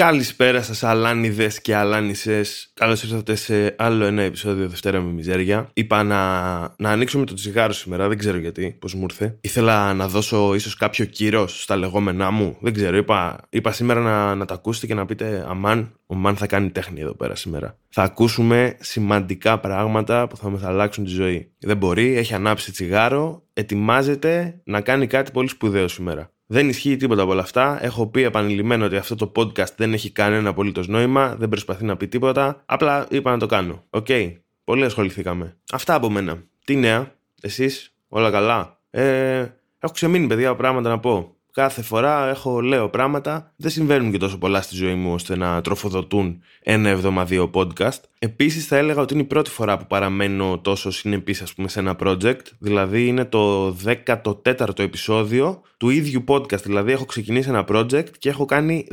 Καλησπέρα σας αλάνιδες και αλάνισες. Καλώς ήρθατε σε άλλο ένα επεισόδιο Δευτέρα με Μιζέρια. Είπα να, να ανοίξω με το τσιγάρο σήμερα Δεν ξέρω γιατί, πώς μου ήρθε. Ήθελα να δώσω ίσως κάποιο κύρος στα λεγόμενά μου Δεν ξέρω, είπα, είπα σήμερα να, να τα ακούσετε και να πείτε Αμάν, ο man θα κάνει τέχνη εδώ πέρα σήμερα Θα ακούσουμε σημαντικά πράγματα που θα μας θα αλλάξουν τη ζωή. Δεν μπορεί, έχει ανάψει τσιγάρο Ετοιμάζεται να κάνει κάτι πολύ σπουδαίο σήμερα δεν ισχύει τίποτα από όλα αυτά. Έχω πει επανειλημμένως ότι αυτό το podcast δεν έχει κανένα απολύτως νόημα, δεν προσπαθεί να πει τίποτα. Απλά είπα να το κάνω. OK. Okay. Πολύ ασχοληθήκαμε. Αυτά από μένα. Τι νέα, εσείς, όλα καλά; Ε, έχω ξεμείνει, παιδιά, πράγματα να πω. Κάθε φορά έχω, λέω πράγματα. Δεν συμβαίνουν και τόσο πολλά στη ζωή μου ώστε να τροφοδοτούν ένα εβδομαδίο podcast. Επίσης, θα έλεγα ότι είναι η πρώτη φορά που παραμένω τόσο συνεπής, ας πούμε, σε ένα project. Δηλαδή, είναι το 14ο επεισόδιο του ίδιου podcast. Δηλαδή, έχω ξεκινήσει ένα project και έχω κάνει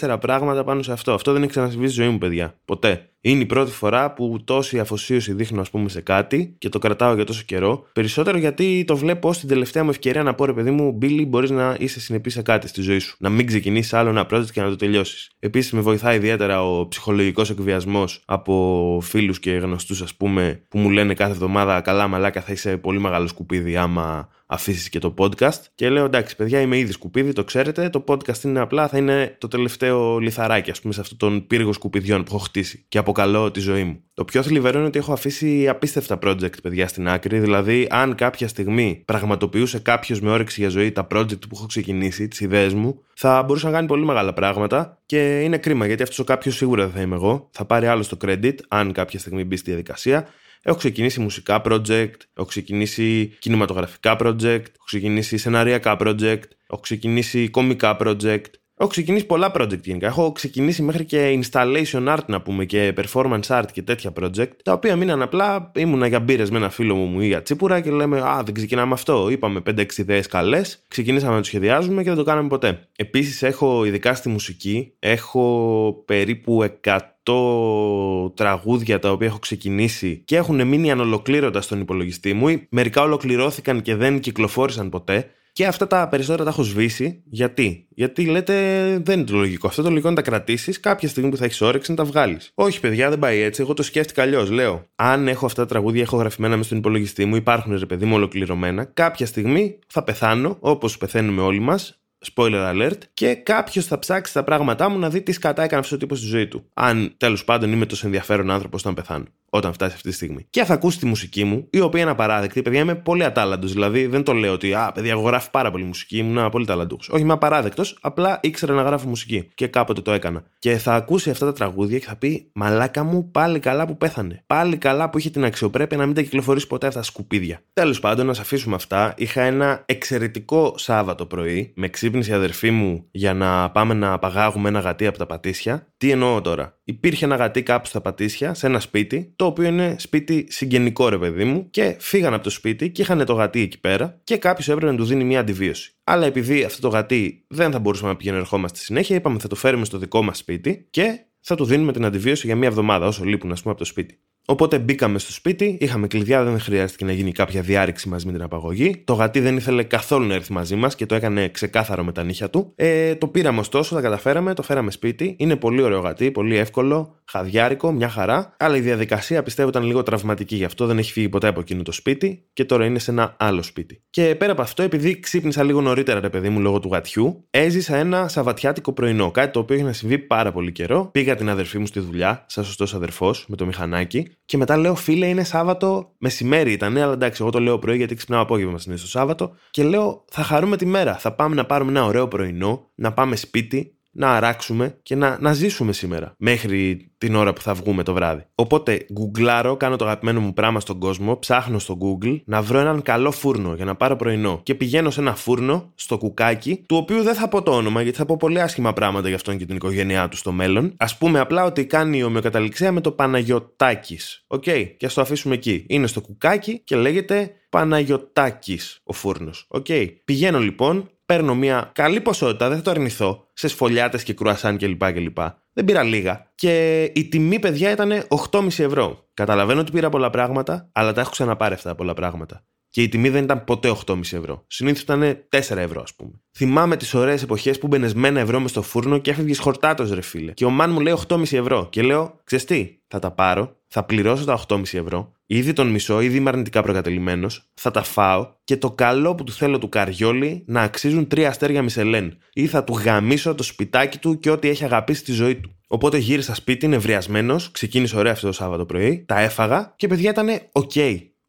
14 πράγματα πάνω σε αυτό. Αυτό δεν έχει ξανασυμβεί στη ζωή μου, παιδιά. Ποτέ. Είναι η πρώτη φορά που τόση αφοσίωση δείχνω, ας πούμε, σε κάτι και το κρατάω για τόσο καιρό. Περισσότερο γιατί το βλέπω ως την τελευταία μου ευκαιρία να πω, ρε παιδί μου, Billy, μπορείς να είσαι συνεπής σε κάτι στη ζωή σου. Να μην ξεκινήσεις άλλο ένα project και να το τελειώσεις. Επίσης, με βοηθάει ιδιαίτερα ο ψυχολογικός εκβιασμός από φίλους και γνωστούς, ας πούμε, που μου λένε κάθε εβδομάδα Καλά, μαλάκα, θα είσαι πολύ μεγάλο σκουπίδι άμα αφήσεις και το podcast. Και λέω εντάξει, παιδιά, είμαι ήδη σκουπίδι, το ξέρετε. Το podcast είναι απλά, θα είναι το τελευταίο λιθαράκι, ας πούμε, σε αυτόν τον πύργο σκουπιδιών που έχω χτίσει και αποκαλώ τη ζωή μου. Το πιο θλιβερό είναι ότι έχω αφήσει απίστευτα project, παιδιά, στην άκρη. Δηλαδή, αν κάποια στιγμή πραγματοποιούσε κάποιος με όρεξη για ζωή τα project που έχω ξεκινήσει, τις ιδέες μου, θα μπορούσα να κάνει πολύ μεγάλα πράγματα και είναι κρίμα γιατί αυτός ο κάποιος σίγουρα δεν θα είμαι εγώ. Θα πάρει άλλο το credit, αν κάποια στιγμή μπει στη διαδικασία. Έχω ξεκινήσει μουσικά project, έχω ξεκινήσει κινηματογραφικά project, έχω ξεκινήσει σεναριακά project, έχω ξεκινήσει κομικά project. Έχω ξεκινήσει πολλά project γενικά. Έχω ξεκινήσει μέχρι και installation art να πούμε και performance art και τέτοια project, τα οποία μείναν απλά. Ήμουνα για μπύρες με ένα φίλο μου ή για τσίπουρα και λέμε Α, δεν ξεκινάμε αυτό. Είπαμε 5-6 ιδέες καλές, ξεκινήσαμε να το σχεδιάζουμε και δεν το κάναμε ποτέ. Επίσης έχω ειδικά στη μουσική, έχω περίπου 100 τραγούδια τα οποία έχω ξεκινήσει και έχουν μείνει ανολοκλήρωτα στον υπολογιστή μου ή μερικά ολοκληρώθηκαν και δεν κυκλοφόρησαν ποτέ και αυτά τα περισσότερα τα έχω σβήσει. Γιατί; Γιατί λέτε δεν είναι το λογικό. Αυτό το λογικό είναι να τα κρατήσεις κάποια στιγμή που θα έχεις όρεξη να τα βγάλεις. Όχι, παιδιά, δεν πάει έτσι. Εγώ το σκέφτηκα αλλιώς. Λέω, αν έχω αυτά τα τραγούδια έχω γραφημένα μέσα στον υπολογιστή μου, υπάρχουν ρε παιδί μου ολοκληρωμένα, κάποια στιγμή θα πεθάνω, όπως πεθαίνουμε όλοι μας, spoiler alert, και κάποιος θα ψάξει τα πράγματά μου να δει τι σκατά έκανε αυτός ο τύπος στη ζωή του. Αν τέλος πάντων είμαι τόσο ενδιαφέρον άνθρωπος όταν πεθάνω όταν φτάσει αυτή τη στιγμή. Και θα ακούσει τη μουσική μου, η οποία είναι απαράδεκτη. Παιδιά, είμαι πολύ ατάλλαντος. Δηλαδή, δεν το λέω ότι, Α, παιδιά, εγώ γράφω πάρα πολύ μουσική, ήμουν πολύ ταλαντούχος. Όχι, είμαι απαράδεκτος, απλά ήξερα να γράφω μουσική. Και κάποτε το έκανα. Και θα ακούσει αυτά τα τραγούδια και θα πει, Μαλάκα μου, πάλι καλά που πέθανε. Πάλι καλά που είχε την αξιοπρέπεια να μην τα κυκλοφορήσει ποτέ αυτά τα σκουπίδια. Τέλος πάντων, να αφήσουμε αυτά. Είχα ένα εξαιρετικό Σάββατο πρωί. Με ξύπνησε η αδερφή μου για να πάμε να απαγάγουμε ένα γατί από τα πατήσια. Τι εννοώ τώρα; Υπήρχε ένα γατί κάπου στα πατήσια, σε ένα σπίτι, το οποίο είναι σπίτι συγγενικό ρε παιδί μου, και φύγανε από το σπίτι και είχαν το γατί εκεί πέρα και κάποιος έπρεπε να του δίνει μια αντιβίωση. Αλλά επειδή αυτό το γατί δεν θα μπορούσαμε να πηγαίνουμε ερχόμαστε συνέχεια, είπαμε θα το φέρουμε στο δικό μας σπίτι και θα του δίνουμε την αντιβίωση για μια εβδομάδα, όσο λείπουν, ας πούμε, από το σπίτι. Οπότε μπήκαμε στο σπίτι, είχαμε κλειδιά, δεν χρειάστηκε να γίνει κάποια διάρρηξη μαζί με την απαγωγή. Το γατί δεν ήθελε καθόλου να έρθει μαζί μας και το έκανε ξεκάθαρο με τα νύχια του. Ε, το πήραμε ωστόσο, τα καταφέραμε, το φέραμε σπίτι. Είναι πολύ ωραίο γατί, πολύ εύκολο, χαδιάρικο, μια χαρά. Αλλά η διαδικασία πιστεύω ήταν λίγο τραυματική, γι' αυτό δεν έχει φύγει ποτέ από εκείνο το σπίτι και τώρα είναι σε ένα άλλο σπίτι. Και πέρα από αυτό, επειδή ξύπνησα λίγο νωρίτερα, ρε παιδί μου, λόγω του γατιού, έζησα ένα σαβατιάτικο πρωινό. Κάτι το οποίο έχει να συμβεί πάρα πολύ καιρό. Πήγα την αδερφή μου στη δουλειά, σαν σωστός αδερφός, με το μηχανάκι και μετά λέω, φίλε, είναι Σάββατο, μεσημέρι ήταν, αλλά εντάξει, εγώ το λέω πρωί γιατί ξυπνάω απόγευμα συνήθως το Σάββατο. Και λέω, θα χαρούμε τη μέρα. Θα πάμε να πάρουμε ένα ωραίο πρωινό, να πάμε σπίτι, να αράξουμε και να, να ζήσουμε σήμερα μέχρι την ώρα που θα βγούμε το βράδυ. Οπότε, γκουγκλάρω, κάνω το αγαπημένο μου πράγμα στον κόσμο, ψάχνω στο Google να βρω έναν καλό φούρνο για να πάρω πρωινό. Και πηγαίνω σε ένα φούρνο, στο Κουκάκι, του οποίου δεν θα πω το όνομα γιατί θα πω πολύ άσχημα πράγματα για αυτόν και την οικογένειά του στο μέλλον. Ας πούμε απλά ότι κάνει ομοιοκαταληξία με το Παναγιωτάκη. OK, okay, και ας το αφήσουμε εκεί. Είναι στο Κουκάκι και λέγεται Παναγιωτάκη ο φούρνος. OK. Okay. Πηγαίνω λοιπόν, παίρνω μια καλή ποσότητα, δεν θα το αρνηθώ, σε σφολιάτες και κρουασάν κλπ. κλπ. Δεν πήρα λίγα. Και η τιμή, παιδιά, ήταν 8,5 ευρώ. Καταλαβαίνω ότι πήρα πολλά πράγματα, αλλά τα έχω ξαναπάρει αυτά πολλά πράγματα. Και η τιμή δεν ήταν ποτέ 8,5 ευρώ. Συνήθως ήταν 4 ευρώ, ας πούμε. Θυμάμαι τις ωραίες εποχές που μπαινες με ένα ευρώ μες στο φούρνο και έφευγες χορτάτος, ρε φίλε. Και ο man μου λέει 8,5 ευρώ. Και λέω, ξες τι, θα τα πάρω, θα πληρώσω τα 8,5 ευρώ, ήδη τον μισό, ήδη είμαι αρνητικά προκατειλημμένος, θα τα φάω και το καλό που του θέλω του καριόλη να αξίζουν 3 αστέρια Μισελέν. Ή θα του γαμήσω το σπιτάκι του και ό,τι έχει αγαπήσει στη ζωή του. Οπότε γύρισα σπίτι νευριασμένος, ξεκίνησε ωραία αυτό το Σάββατο πρωί, τα έφαγα και παιδιά ήταν οκ.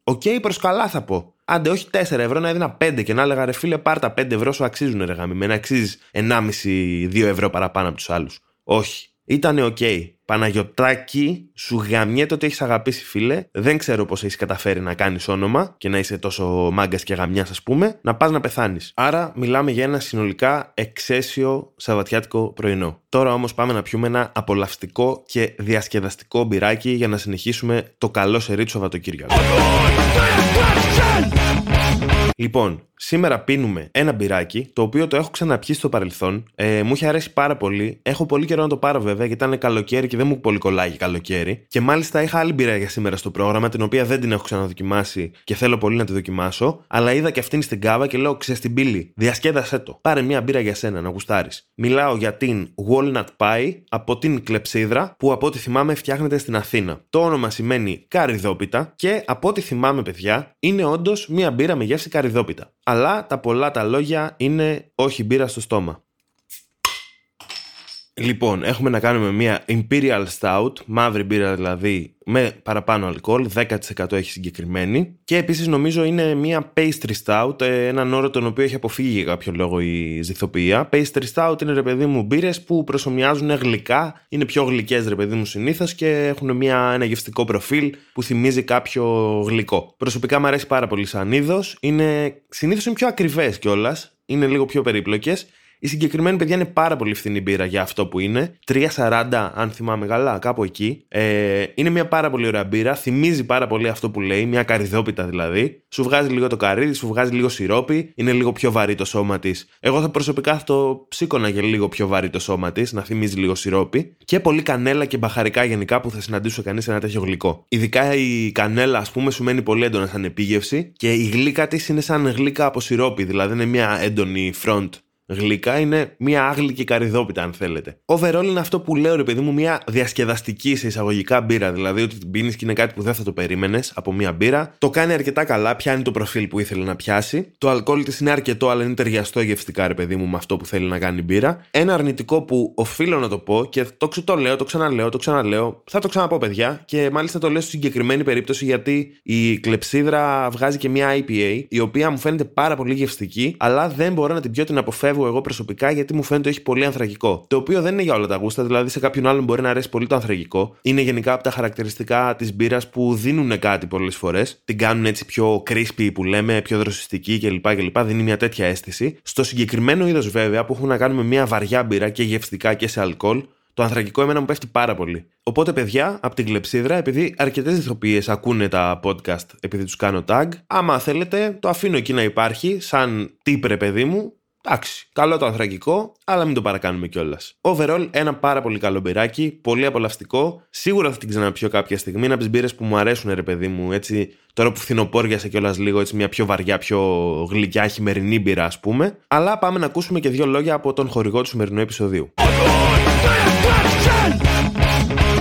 Οκ προς καλά θα πω. Άντε, όχι 4 ευρώ να έδινα 5 και να έλεγα ρε φίλε, πάρ τα 5 ευρώ σου αξίζουν ρε γαμημένε να αξίζεις 1,5-2 ευρώ παραπάνω από τους άλλους. Όχι. Ήτανε OK. Okay. Παναγιωτάκι, σου γαμιέται ό,τι έχεις αγαπήσει, φίλε. Δεν ξέρω πώς έχεις καταφέρει να κάνεις όνομα και να είσαι τόσο μάγκας και γαμιάς, ας πούμε, να πας να πεθάνεις. Άρα, μιλάμε για ένα συνολικά εξαίσιο σαββατιάτικο πρωινό. Τώρα όμως πάμε να πιούμε ένα απολαυστικό και διασκεδαστικό μπυράκι για να συνεχίσουμε το καλό σερί του Σαββατοκύριακου. Λοιπόν, σήμερα πίνουμε ένα μπυράκι, το οποίο το έχω ξαναπιεί στο παρελθόν. Ε, μου είχε αρέσει πάρα πολύ. Έχω πολύ καιρό να το πάρω βέβαια, γιατί ήταν καλοκαίρι και δεν μου πολύ κολλάει καλοκαίρι. Και μάλιστα είχα άλλη μπύρα για σήμερα στο πρόγραμμα, την οποία δεν την έχω ξαναδοκιμάσει και θέλω πολύ να τη δοκιμάσω. Αλλά είδα και αυτήν στην κάβα και λέω: Ξέρε την πύλη, διασκέδασέ το. Πάρε μια μπύρα για σένα να γουστάρεις. Μιλάω για την Walnut Pie από την κλεψίδρα, που από ό,τι θυμάμαι φτιάχνεται στην Αθήνα. Το όνομα σημαίνει καριδόπιτα και από ό,τι θυμάμαι, παιδιά, είναι όντως μια μπύρα με γεύση καριδόπιτα. Αλλά τα πολλά τα λόγια είναι όχι μπύρα στο στόμα. Λοιπόν, έχουμε να κάνουμε μια Imperial Stout, μαύρη μπύρα δηλαδή, με παραπάνω αλκοόλ, 10% έχει συγκεκριμένη. Και επίσης νομίζω είναι μια Pastry Stout, ε, έναν όρο τον οποίο έχει αποφύγει για κάποιο λόγο η ζυθοποιία. Pastry Stout είναι ρε παιδί μου μπύρες που προσωμιάζουν γλυκά, είναι πιο γλυκές ρε παιδί μου συνήθως και έχουν μια, ένα γευστικό προφίλ που θυμίζει κάποιο γλυκό. Προσωπικά μου αρέσει πάρα πολύ σαν είδος, είναι, συνήθως είναι πιο ακριβές κιόλας, είναι λίγο πιο περίπλοκες η συγκεκριμένη παιδιά είναι πάρα πολύ φθηνή μπύρα για αυτό που είναι. 3,40 αν θυμάμαι καλά, κάπου εκεί. Ε, είναι μια πάρα πολύ ωραία μπύρα. Θυμίζει πάρα πολύ αυτό που λέει, μια καριδόπιτα δηλαδή. Σου βγάζει λίγο το καρύδι, σου βγάζει λίγο σιρόπι. Είναι λίγο πιο βαρύ το σώμα της. Εγώ θα προσωπικά θα το ψήκωνα για λίγο πιο βαρύ το σώμα της, να θυμίζει λίγο σιρόπι. Και πολύ κανέλα και μπαχαρικά γενικά που θα συναντήσω κανείς σε ένα τέτοιο γλυκό. Ειδικά η κανέλα, ας πούμε, σου μένει πολύ έντονα σαν επίγευση και η γλύκα της είναι σαν γλύκα από σιρόπι, δηλαδή είναι μια έντονη front γλυκά είναι μια άγλικη καριδόπιτα, αν θέλετε. Overall είναι αυτό που λέω, ρε παιδί μου, μια διασκεδαστική σε εισαγωγικά μπύρα. Δηλαδή ότι την πίνεις και είναι κάτι που δεν θα το περίμενες από μια μπύρα. Το κάνει αρκετά καλά, πιάνει το προφίλ που ήθελε να πιάσει. Το αλκοόλ της είναι αρκετό, αλλά είναι ταιριαστό γευστικά, ρε παιδί μου, με αυτό που θέλει να κάνει μπύρα. Ένα αρνητικό που οφείλω να το πω και το, το λέω, το ξαναλέω, το ξαναλέω. Θα το ξαναπώ, παιδιά, και μάλιστα το λέω στη συγκεκριμένη περίπτωση γιατί η κλεψίδρα βγάζει και μια IPA, η οποία μου φαίνεται πάρα πολύ γευστική, αλλά δεν μπορώ να την πιω την αποφεύγω εγώ προσωπικά γιατί μου φαίνεται ότι έχει πολύ ανθρακικό. Το οποίο δεν είναι για όλα τα γούστα, δηλαδή σε κάποιον άλλον μπορεί να αρέσει πολύ το ανθρακικό. Είναι γενικά από τα χαρακτηριστικά της μπύρας που δίνουν κάτι πολλές φορές. Την κάνουν έτσι πιο crispy που λέμε, πιο δροσιστική κλπ. κλπ. Δίνει μια τέτοια αίσθηση. Στο συγκεκριμένο είδος βέβαια που έχουν να κάνουμε μια βαριά μπύρα και γευστικά και σε αλκοόλ, το ανθρακικό εμένα μου πέφτει πάρα πολύ. Οπότε, παιδιά, από την κλεψίδρα, επειδή αρκετές ηθοποιίες ακούνε τα podcast επειδή τους κάνω tag, άμα θέλετε, το αφήνω εκεί να υπάρχει, σαν τύπρε, παιδί μου, Εντάξει, καλό το ανθρακικό, αλλά μην το παρακάνουμε κιόλας. Overall, ένα πάρα πολύ καλό μπυράκι, πολύ απολαυστικό. Σίγουρα θα την ξαναπιώ κάποια στιγμή. Είναι από τις μπύρες που μου αρέσουν, ρε παιδί μου. Έτσι, τώρα που φθινοπόριασε κιόλας λίγο, έτσι μια πιο βαριά, πιο γλυκιά χειμερινή μπύρα, ας πούμε. Αλλά πάμε να ακούσουμε και δύο λόγια από τον χορηγό του σημερινού επεισοδίου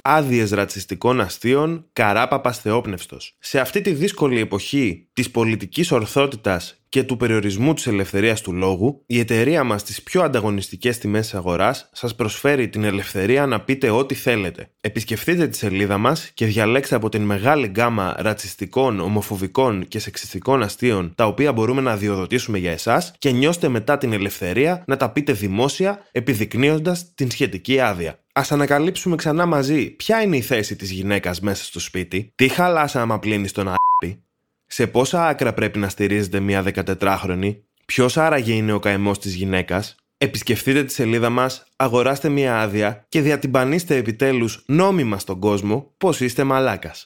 άδειες ρατσιστικών αστείων, καράπαπα θεόπνευστο. Σε αυτή τη δύσκολη εποχή της πολιτικής ορθότητας και του περιορισμού της ελευθερίας του λόγου, η εταιρεία μας στι πιο ανταγωνιστικές τιμές αγοράς σας προσφέρει την ελευθερία να πείτε ό,τι θέλετε. Επισκεφτείτε τη σελίδα μας και διαλέξτε από την μεγάλη γκάμα ρατσιστικών, ομοφοβικών και σεξιστικών αστείων τα οποία μπορούμε να διοδοτήσουμε για εσάς και νιώστε μετά την ελευθερία να τα πείτε δημόσια επιδεικνύοντας την σχετική άδεια. Α ανακαλύψουμε ξανά μαζί ποια είναι η θέση της γυναίκας μέσα στο σπίτι, τι χαλάσα άμα πλύνεις τον ΑΠΗ, σε πόσα άκρα πρέπει να στηρίζεται μια 14χρονη, ποιος άραγε είναι ο καημός της γυναίκας, επισκεφτείτε τη σελίδα μας, αγοράστε μια άδεια και διατυμπανίστε επιτέλους νόμιμα στον κόσμο πως είστε μαλάκας.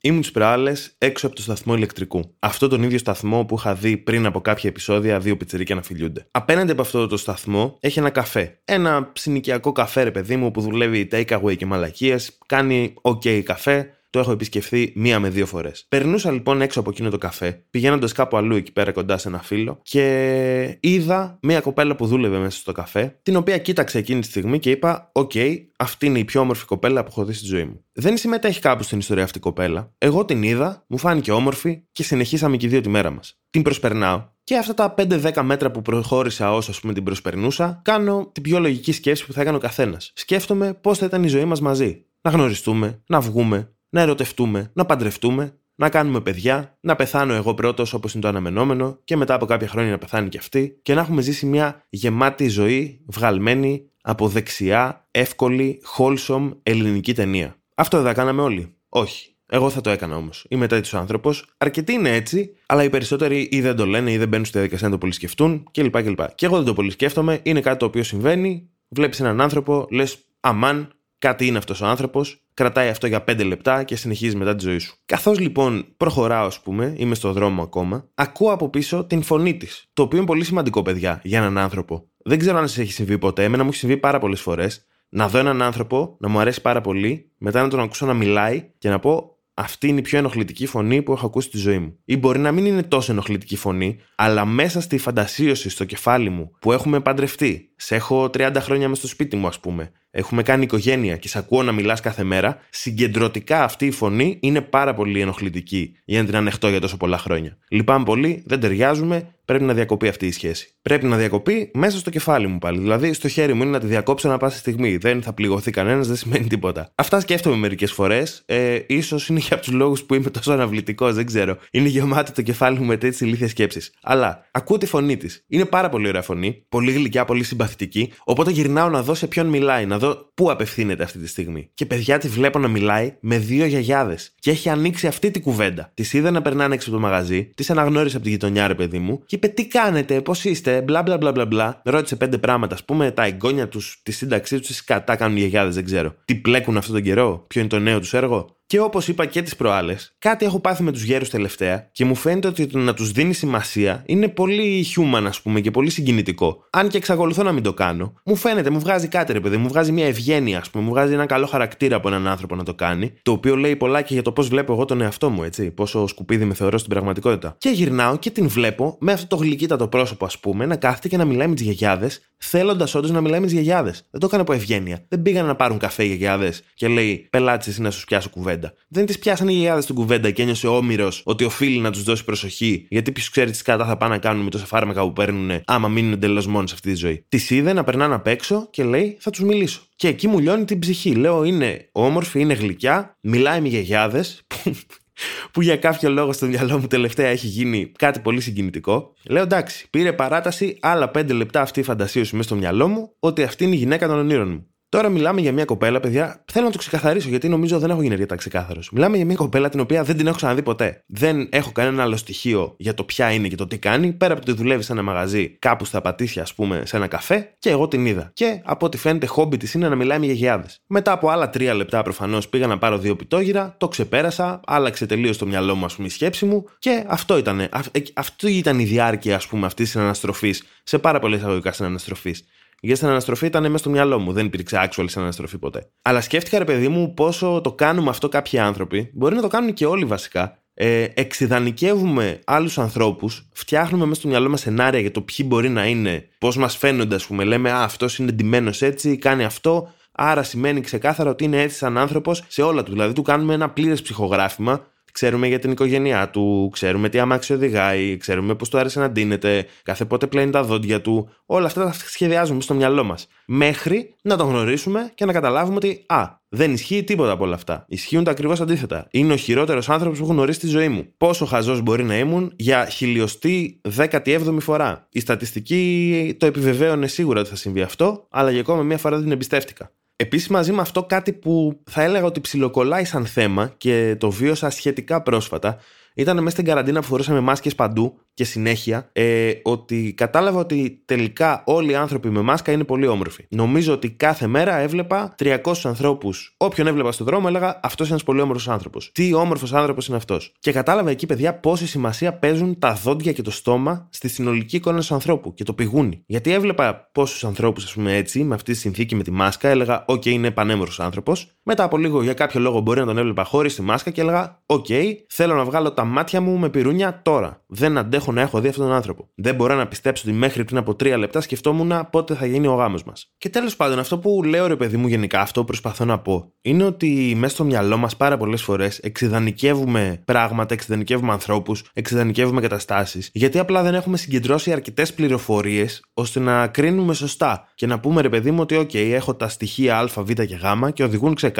Ήμουν τις προάλλες έξω από το σταθμό ηλεκτρικού. Αυτό τον ίδιο σταθμό που είχα δει πριν από κάποια επεισόδια δύο πιτσερίκια να φιλιούνται. Απέναντι από αυτό το σταθμό έχει ένα καφέ. Ένα συνοικιακό καφέ, ρε παιδί μου, που δουλεύει takeaway και μαλακίες, κάνει OK καφέ, το έχω επισκεφθεί μία με δύο φορές. Περνούσα λοιπόν έξω από εκείνο το καφέ, πηγαίνοντας κάπου αλλού εκεί πέρα κοντά σε ένα φίλο και είδα μία κοπέλα που δούλευε μέσα στο καφέ, την οποία κοίταξε εκείνη τη στιγμή και είπα: Οκ, αυτή είναι η πιο όμορφη κοπέλα που έχω δει στη ζωή μου. Δεν συμμετέχει κάπου στην ιστορία αυτή η κοπέλα. Εγώ την είδα, μου φάνηκε όμορφη και συνεχίσαμε και οι δύο τη μέρα μας. Την προσπερνάω και αυτά τα 5-10 μέτρα που προχώρησα όσο ας πούμε την προσπερνούσα, κάνω την πιο λογική σκέψη που θα έκανε ο καθένας. Σκέφτομαι πώς θα ήταν η ζωή μας μαζί. Να γνωριστούμε, να βγούμε, να ερωτευτούμε, να παντρευτούμε, να κάνουμε παιδιά, να πεθάνω εγώ πρώτος όπως είναι το αναμενόμενο και μετά από κάποια χρόνια να πεθάνει και αυτή και να έχουμε ζήσει μια γεμάτη ζωή βγαλμένη από δεξιά, εύκολη, wholesome ελληνική ταινία. Αυτό δεν θα κάναμε όλοι. Όχι. Εγώ θα το έκανα όμως. Είμαι τέτοιος άνθρωπος. Αρκετοί είναι έτσι, αλλά οι περισσότεροι ή δεν το λένε ή δεν μπαίνουν στη διαδικασία να το πολυσκεφτούν κλπ. κλπ. Και εγώ δεν το πολυσκέφτομαι. Είναι κάτι το οποίο συμβαίνει. Βλέπεις έναν άνθρωπο, λες αμάν, κάτι είναι αυτός ο άνθρωπος, κρατάει αυτό για 5 λεπτά και συνεχίζει μετά τη ζωή σου. Καθώς λοιπόν προχωράω, ας πούμε, είμαι στο δρόμο ακόμα, ακούω από πίσω την φωνή της. Το οποίο είναι πολύ σημαντικό, παιδιά, για έναν άνθρωπο. Δεν ξέρω αν σα έχει συμβεί ποτέ, εμένα μου έχει συμβεί πάρα πολλές φορές να δω έναν άνθρωπο να μου αρέσει πάρα πολύ, μετά να τον ακούσω να μιλάει και να πω αυτή είναι η πιο ενοχλητική φωνή που έχω ακούσει στη ζωή μου. Ή μπορεί να μην είναι τόσο ενοχλητική φωνή, αλλά μέσα στη φαντασίωση στο κεφάλι μου που έχουμε παντρευτεί, σε έχω 30 χρόνια μες στο σπίτι μου, ας πούμε, έχουμε κάνει οικογένεια και σε ακούω να μιλάς κάθε μέρα, συγκεντρωτικά αυτή η φωνή είναι πάρα πολύ ενοχλητική για να την ανεχτώ για τόσο πολλά χρόνια. Λυπάμαι πολύ, δεν ταιριάζουμε, πρέπει να διακοπεί αυτή η σχέση. Πρέπει να διακοπεί μέσα στο κεφάλι μου πάλι. Δηλαδή, στο χέρι μου είναι να τη διακόψω να πάσα στιγμή. Δεν θα πληγωθεί κανένας, δεν σημαίνει τίποτα. Αυτά σκέφτομαι μερικές φορές. Ε, ίσως είναι και από τους λόγους που είμαι τόσο αναβλητικός, δεν ξέρω. Είναι γεμάτο το κεφάλι μου με τέτοιες ηλίθιες σκέψεις. Αλλά ακούω τη φωνή της. Είναι πάρα πολύ ωραία φωνή. Πολύ γλυκιά, πολύ συμπαθητική. Οπότε γυρνάω να δω σε ποιον μιλάει, να δω the πού απευθύνεται αυτή τη στιγμή; Και παιδιά τη βλέπω να μιλάει με δύο γιαγιάδες. Και έχει ανοίξει αυτή τη κουβέντα. Της είδα να περνάνε έξω από το μαγαζί, της αναγνώρισε από τη γειτονιά, ρε παιδί μου, και είπε τι κάνετε, πώς είστε, μπλα μπλα μπλα μπλα μπλα. Ρώτησε πέντε πράγματα, ας πούμε, τα εγγόνια τους, τη σύνταξή τους, τις κατά κάνουν οι γιαγιάδες, δεν ξέρω. Τι πλέκουν αυτόν τον καιρό, ποιο είναι το νέο τους έργο. Και όπως είπα και τις προάλλες, κάτι έχω πάθει με τους γέρους τελευταία και μου φαίνεται ότι το να τους δίνει σημασία είναι πολύ human, ας πούμε, και πολύ συγκινητικό. Αν και εξακολουθώ να μην το κάνω, μου φαίνεται, μου βγάζει κάτι, ρε παιδί, μου βγάζει μια ευγένεια, ας πούμε, μου βγάζει ένα καλό χαρακτήρα από έναν άνθρωπο να το κάνει, το οποίο λέει πολλά και για το πώς βλέπω εγώ τον εαυτό μου, έτσι, πόσο σκουπίδι με θεωρώ στην πραγματικότητα. Και γυρνάω και την βλέπω με αυτό το γλυκύτατο πρόσωπο, ας πούμε, να κάθεται και να μιλάει με τις γιαγιάδες, θέλοντας όντως να μιλάει με τις γιαγιάδες. Δεν το έκανε από ευγένεια. Δεν πήγαν να πάρουν καφέ οι γιαγιάδες και λέει πελάτη εσύ να σου πιάσω κουβέντα κουβέντα. Δεν τις πιάσανε οι γιαγιάδες στην κουβέντα και ένιωσε όμοιρος ότι οφείλει να τους δώσει προσοχή, γιατί ποιος ξέρει τι κατά θα πάνε να κάνουν με τόσα φάρμακα που παίρνουν, άμα μείνουν εντελώς μόνοι σε αυτή τη ζωή. Τη είδε να περνάνε απ' έξω και λέει θα τους μιλήσω. Και εκεί μου λιώνει την ψυχή. Λέω είναι όμορφη, είναι γλυκιά, μιλάει με γιαγιάδες, που για κάποιο λόγο στο μυαλό μου τελευταία έχει γίνει κάτι πολύ συγκινητικό. Λέω εντάξει, πήρε παράταση άλλα 5 λεπτά αυτή η φαντασίωση μέσα στο μυαλό μου ότι αυτή είναι η γυναίκα των ονείρων μου. Τώρα μιλάμε για μια κοπέλα, παιδιά. Θέλω να το ξεκαθαρίσω γιατί νομίζω δεν έχω γίνει αρκετά ξεκάθαρο. Μιλάμε για μια κοπέλα την οποία δεν την έχω ξαναδεί ποτέ. Δεν έχω κανένα άλλο στοιχείο για το ποια είναι και το τι κάνει. Πέρα από το ότι δουλεύει σε ένα μαγαζί κάπου στα πατήσια, ας πούμε, σε ένα καφέ και εγώ την είδα. Και από ό,τι φαίνεται, χόμπι της είναι να μιλάει με γιαγιάδες. Μετά από άλλα τρία λεπτά προφανώς πήγα να πάρω δύο πιτόγυρα, το ξεπέρασα, άλλαξε τελείως το μυαλό μου, ας πούμε, η σκέψη μου και αυτό ήταν. Ε, αυτή ήταν η διάρκεια, ας πούμε, αυτής της αναστροφή σε πάρα πολλές αγωγικά συναναστροφής. Γιατί στην αναστροφή ήταν μέσα στο μυαλό μου. Δεν υπήρξε actual στην αναστροφή ποτέ. Αλλά σκέφτηκα, ρε παιδί μου, πόσο το κάνουμε αυτό κάποιοι άνθρωποι. Μπορεί να το κάνουν και όλοι βασικά. Ε, εξειδανικεύουμε άλλους ανθρώπους, φτιάχνουμε μέσα στο μυαλό μας σενάρια για το ποιοι μπορεί να είναι, πώς μας φαίνονται, ας πούμε. Λέμε, Α, αυτός είναι εντυμένο έτσι, κάνει αυτό. Άρα σημαίνει ξεκάθαρα ότι είναι έτσι σαν άνθρωπος σε όλα του. Δηλαδή, του κάνουμε ένα πλήρες ψυχογράφημα Ξέρουμε για την οικογένειά του, ξέρουμε τι αμάξι οδηγάει, ξέρουμε πώς του άρεσε να ντύνεται, κάθε πότε πλένει τα δόντια του. Όλα αυτά τα σχεδιάζουμε στο μυαλό μας. Μέχρι να τον γνωρίσουμε και να καταλάβουμε ότι, Α, δεν ισχύει τίποτα από όλα αυτά. Ισχύουν τα ακριβώς αντίθετα. Είναι ο χειρότερος άνθρωπος που έχω γνωρίσει στη ζωή μου. Πόσο χαζός μπορεί να ήμουν για χιλιοστή 17η φορά. Η στατιστική το επιβεβαίωνε σίγουρα ότι θα συμβεί αυτό, αλλά για ακόμα μία φορά δεν την εμπιστεύτηκα. Επίσης, μαζί με αυτό, κάτι που θα έλεγα ότι ψιλοκολλάει σαν θέμα και το βίωσα σχετικά πρόσφατα ήταν μέσα στην καραντίνα που φορούσαμε μάσκες παντού και συνέχεια ε, ότι κατάλαβα ότι τελικά όλοι οι άνθρωποι με μάσκα είναι πολύ όμορφοι. Νομίζω ότι κάθε μέρα έβλεπα 300 ανθρώπους. Όποιον έβλεπα στον δρόμο έλεγα Αυτός είναι ένας πολύ όμορφος άνθρωπος. Τι όμορφος άνθρωπος είναι αυτός. Και κατάλαβα εκεί, παιδιά, πόση σημασία παίζουν τα δόντια και το στόμα στη συνολική εικόνα του ανθρώπου και το πηγούνι. Γιατί έβλεπα πόσους ανθρώπους, ας πούμε έτσι, με αυτή τη συνθήκη με τη μάσκα, έλεγα OK, okay, είναι πανέμορφος άνθρωπος. Μετά από λίγο για κάποιο λόγο μπορεί να τον έβλεπα χωρίς τη μάσκα και έλεγα OK, okay, θέλω να βγάλω τα μάτια μου με πυρούνια τώρα. Δεν αντέχω να έχω δει αυτόν τον άνθρωπο. Δεν μπορώ να πιστέψω ότι μέχρι πριν από τρία λεπτά σκεφτόμουν πότε θα γίνει ο γάμος μας. Και τέλος πάντων, αυτό που λέω ρε παιδί μου γενικά, αυτό που προσπαθώ να πω, είναι ότι μέσα στο μυαλό μας πάρα πολλές φορές εξειδανικεύουμε πράγματα, εξειδανικεύουμε ανθρώπους, εξειδανικεύουμε καταστάσεις, γιατί απλά δεν έχουμε συγκεντρώσει αρκετές πληροφορίες ώστε να κρίνουμε σωστά και να πούμε ρε παιδί μου ότι, OK, έχω τα στοιχεία Α, Β και Γ και οδηγούν ξεκάθαρα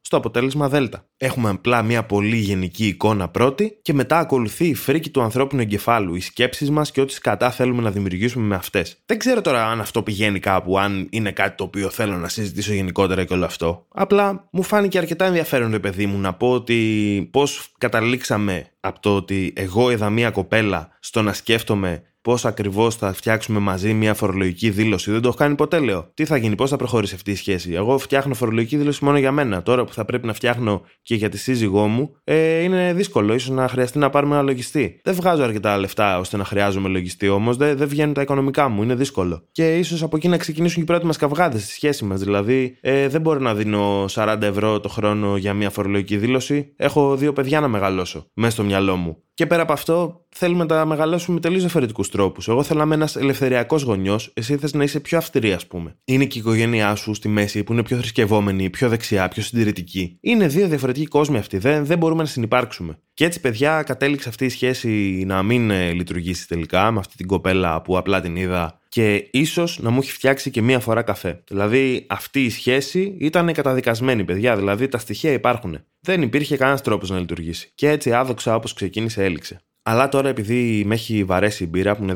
στο αποτέλεσμα Δ. Έχουμε απλά μια πολύ γενική εικόνα πρώτη και μετά ακολουθεί η φρίκη του ανθρώπινου εγκεφάλου, οι σκέψεις μας και ό,τι σκατά θέλουμε να δημιουργήσουμε με αυτές. Δεν ξέρω τώρα αν αυτό πηγαίνει κάπου, αν είναι κάτι το οποίο θέλω να συζητήσω γενικότερα και όλο αυτό. Απλά μου φάνηκε αρκετά ενδιαφέρον, ρε παιδί μου, να πω ότι πώς καταλήξαμε από το ότι εγώ είδα μια κοπέλα στο να σκέφτομαι πώς ακριβώς θα φτιάξουμε μαζί μια φορολογική δήλωση. Δεν το έχω κάνει ποτέ, λέω. Τι θα γίνει, πώς θα προχωρήσει αυτή η σχέση. Εγώ φτιάχνω φορολογική δήλωση μόνο για μένα. Τώρα που θα πρέπει να φτιάχνω και για τη σύζυγό μου, ε, είναι δύσκολο. σω να χρειαστεί να πάρουμε ένα λογιστή. Δεν βγάζω αρκετά λεφτά ώστε να χρειάζομαι λογιστή όμως, δεν, δεν βγαίνουν τα οικονομικά μου. Είναι δύσκολο. Και ίσως από εκεί να ξεκινήσουν και οι πρώτοι μας καυγάδες στη σχέση μας. Δηλαδή, ε, δεν μπορώ να δίνω 40 ευρώ το χρόνο για μια φορολογική δήλωση. Έχω δύο παιδιά να μεγαλώσω μέσα στο μυαλό μου. Και πέρα από αυτό, θέλουμε να τα μεγαλώσουμε με τελείως διαφορετικούς τρόπους. Εγώ θέλω να είμαι ένας ελευθεριακός γονιός, εσύ θες να είσαι πιο αυστηρή, ας πούμε. Είναι και η οικογένειά σου στη μέση που είναι πιο θρησκευόμενη, πιο δεξιά, πιο συντηρητική. Είναι δύο διαφορετικοί κόσμοι αυτοί. Δεν, δεν μπορούμε να συνεπάρξουμε. Και έτσι, παιδιά, κατέληξε αυτή η σχέση να μην ε, λειτουργήσει τελικά με αυτή την κοπέλα που απλά την είδα και ίσως να μου έχει φτιάξει και μία φορά καφέ. Δηλαδή, αυτή η σχέση ήταν καταδικασμένη, παιδιά. Δηλαδή, τα στοιχεία υπάρχουν. Δεν υπήρχε κανένας τρόπος να λειτουργήσει. Και έτσι, άδοξα όπως ξεκίνησε, έληξε. Αλλά τώρα επειδή με έχει βαρέσει η μπύρα που είναι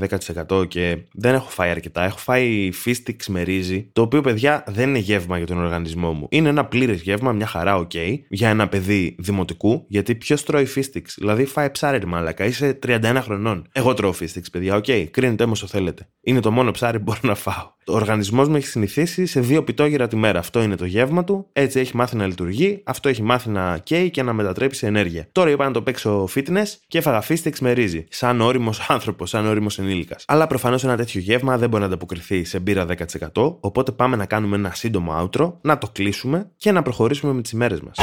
10% και δεν έχω φάει αρκετά, έχω φάει fish sticks με ρύζι, το οποίο παιδιά δεν είναι γεύμα για τον οργανισμό μου. Είναι ένα πλήρες γεύμα, μια χαρά, OK, okay, για ένα παιδί δημοτικού, γιατί ποιος τρώει fish sticks. Δηλαδή φάε ψάρι, μαλάκα, είσαι 31 χρονών. Εγώ τρώω fish sticks, παιδιά, OK, okay, κρίνετε όσο θέλετε. Είναι το μόνο ψάρι που μπορώ να φάω. Ο οργανισμός μου έχει συνηθίσει σε δύο πιτόγυρα τη μέρα. Αυτό είναι το γεύμα του, έτσι έχει μάθει να λειτουργεί, αυτό έχει μάθει να καίει και να μετατρέπει σε ενέργεια. Τώρα είπα να το παίξω fitness και έφαγα φίστιξ με ρύζι. Σαν όριμος άνθρωπος, σαν όριμος ενήλικας. Αλλά προφανώς ένα τέτοιο γεύμα δεν μπορεί να ανταποκριθεί σε μπύρα 10%. Οπότε πάμε να κάνουμε ένα σύντομο outro, να το κλείσουμε και να προχωρήσουμε με τις ημέρες μας.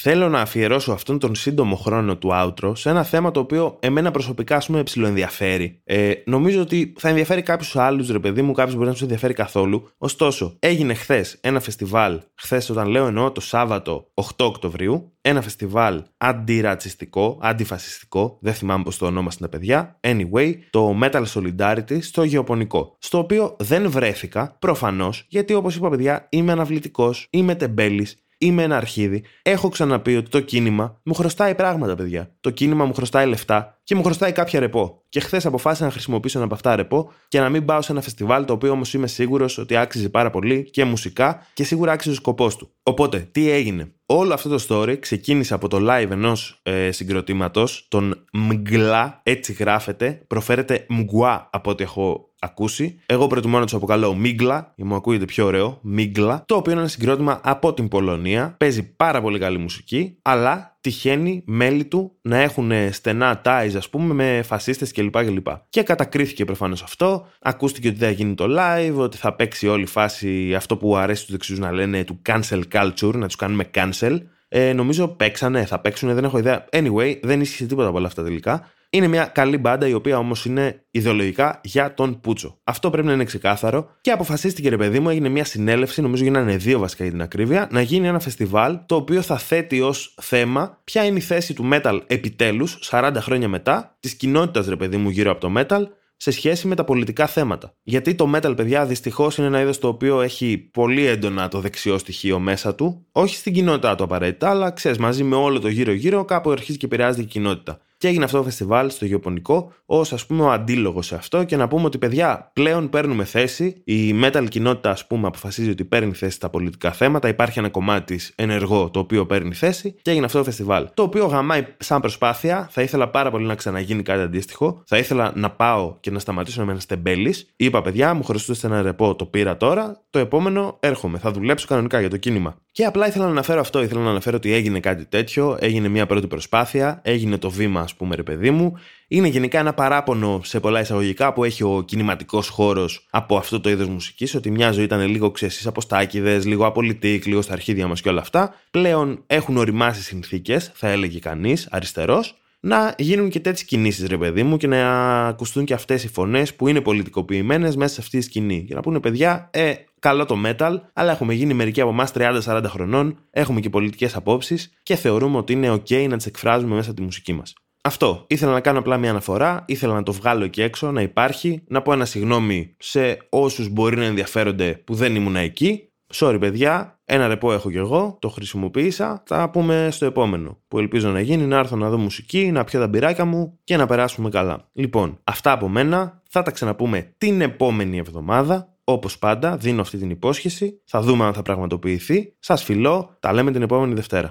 Θέλω να αφιερώσω αυτόν τον σύντομο χρόνο του outro σε ένα θέμα το οποίο εμένα προσωπικά ας πούμε ψιλοενδιαφέρει. Ε, νομίζω ότι θα ενδιαφέρει κάποιους άλλους, ρε παιδί μου, κάποιους μπορεί να τους ενδιαφέρει καθόλου. Ωστόσο, έγινε χθες ένα φεστιβάλ, χθες όταν λέω εννοώ το Σάββατο 8 Οκτωβρίου, ένα φεστιβάλ αντιρατσιστικό, αντιφασιστικό, δεν θυμάμαι πώς το ονόμασαν τα παιδιά. Anyway, το Metal Solidarity στο Γεωπονικό. Στο οποίο δεν βρέθηκα, προφανώς, γιατί όπως είπα, παιδιά, είμαι αναβλητικός, είμαι τεμπέλης, Είμαι ένα αρχίδι. Έχω ξαναπεί ότι το κίνημα μου χρωστάει πράγματα, παιδιά. Το κίνημα μου χρωστάει λεφτά και μου χρωστάει κάποια ρεπό. Και χθες αποφάσισα να χρησιμοποιήσω ένα από αυτά ρεπό και να μην πάω σε ένα φεστιβάλ το οποίο όμως είμαι σίγουρος ότι άξιζε πάρα πολύ και μουσικά και σίγουρα άξιζε ο σκοπός του. Οπότε, τι έγινε; Όλο αυτό το story ξεκίνησε από το live ενός ε, συγκροτήματος, τον Μγκλά, έτσι γράφεται, προφέρεται Μγκουά από ό,τι έχω ακούσει. Εγώ προτιμώ να τους αποκαλώ Μίγκλα, για μου ακούγεται πιο ωραίο, Μίγκλα, το οποίο είναι ένα συγκρότημα από την Πολωνία. Παίζει πάρα πολύ καλή μουσική, αλλά τυχαίνει μέλη του να έχουν στενά ties, ας πούμε, με φασίστες κλπ. κλπ. Και κατακρίθηκε προφανώς αυτό. Ακούστηκε ότι δεν θα γίνει το live, ότι θα παίξει όλη η φάση αυτό που αρέσει στους δεξιούς να λένε του cancel culture, να τους κάνουμε cancel. Ε, νομίζω παίξανε, θα παίξουν, δεν έχω ιδέα. Anyway, δεν ίσχυε τίποτα από όλα αυτά τελικά. Είναι μια καλή μπάντα η οποία όμως είναι ιδεολογικά για τον Πούτσο. Αυτό πρέπει να είναι ξεκάθαρο και αποφασίστηκε, ρε παιδί μου, έγινε μια συνέλευση, νομίζω γίνανε δύο βασικά για την ακρίβεια, να γίνει ένα φεστιβάλ το οποίο θα θέτει ως θέμα ποια είναι η θέση του metal επιτέλους, 40 χρόνια μετά, της κοινότητας, ρε παιδί μου, γύρω από το metal σε σχέση με τα πολιτικά θέματα. Γιατί το metal, παιδιά, δυστυχώς είναι ένα είδος το οποίο έχει πολύ έντονα το δεξιό στοιχείο μέσα του. Όχι στην κοινότητά του απαραίτητα, αλλά ξέρεις, μαζί με όλο το γύρω-γύρω, κάπου αρχίζει και επηρεάζει η κοινότητα. Και έγινε αυτό το φεστιβάλ στο Γεωπονικό ως ας πούμε ο αντίλογος σε αυτό και να πούμε ότι παιδιά πλέον παίρνουμε θέση. Η metal κοινότητα, ας πούμε, αποφασίζει ότι παίρνει θέση στα πολιτικά θέματα. Υπάρχει ένα κομμάτι της ενεργό το οποίο παίρνει θέση και έγινε αυτό το φεστιβάλ. Το οποίο γαμάει σαν προσπάθεια. Θα ήθελα πάρα πολύ να ξαναγίνει κάτι αντίστοιχο. Θα ήθελα να πάω και να σταματήσω να είμαι ένας τεμπέλης. Είπα, παιδιά, μου χρωστούσε ένα ρεπό, το πήρα τώρα. Το επόμενο έρχομαι. Θα δουλέψω κανονικά για το κίνημα. Και απλά ήθελα να αναφέρω αυτό. Ήθελα να αναφέρω ότι έγινε κάτι τέτοιο. Έγινε μια πρώτη προσπάθεια. Έγινε το βήμα, ας πούμε, ρε παιδί μου. Είναι γενικά ένα παράπονο σε πολλά εισαγωγικά που έχει ο κινηματικός χώρος από αυτό το είδος μουσικής. Ότι μια ζωή ήταν λίγο ξεσή από στάκιδε, λίγο απολυτικ, λίγο στα αρχίδια μας και όλα αυτά. Πλέον έχουν οριμάσει συνθήκες, θα έλεγε κανείς, αριστερός, να γίνουν και τέτοιες κινήσεις, ρε παιδί μου, και να ακουστούν και αυτές οι φωνές που είναι πολιτικοποιημένες μέσα σε αυτή τη σκηνή. Και να πούνε, παιδιά, ε, καλό το metal, αλλά έχουμε γίνει μερικοί από εμάς 30-40 χρονών, έχουμε και πολιτικές απόψεις και θεωρούμε ότι είναι OK να τις εκφράζουμε μέσα από τη μουσική μας. Αυτό. Ήθελα να κάνω απλά μια αναφορά, ήθελα να το βγάλω εκεί έξω, να υπάρχει, να πω ένα συγγνώμη σε όσους μπορεί να ενδιαφέρονται που δεν ήμουν εκεί. Sorry, παιδιά, ένα ρεπό έχω κι εγώ, το χρησιμοποίησα. Θα πούμε στο επόμενο. Που ελπίζω να γίνει, να έρθω να δω μουσική, να πιω τα μπυράκια μου και να περάσουμε καλά. Λοιπόν, αυτά από μένα. Θα τα ξαναπούμε την επόμενη εβδομάδα. Όπως πάντα, δίνω αυτή την υπόσχεση. Θα δούμε αν θα πραγματοποιηθεί. Σας φιλώ. Τα λέμε την επόμενη Δευτέρα.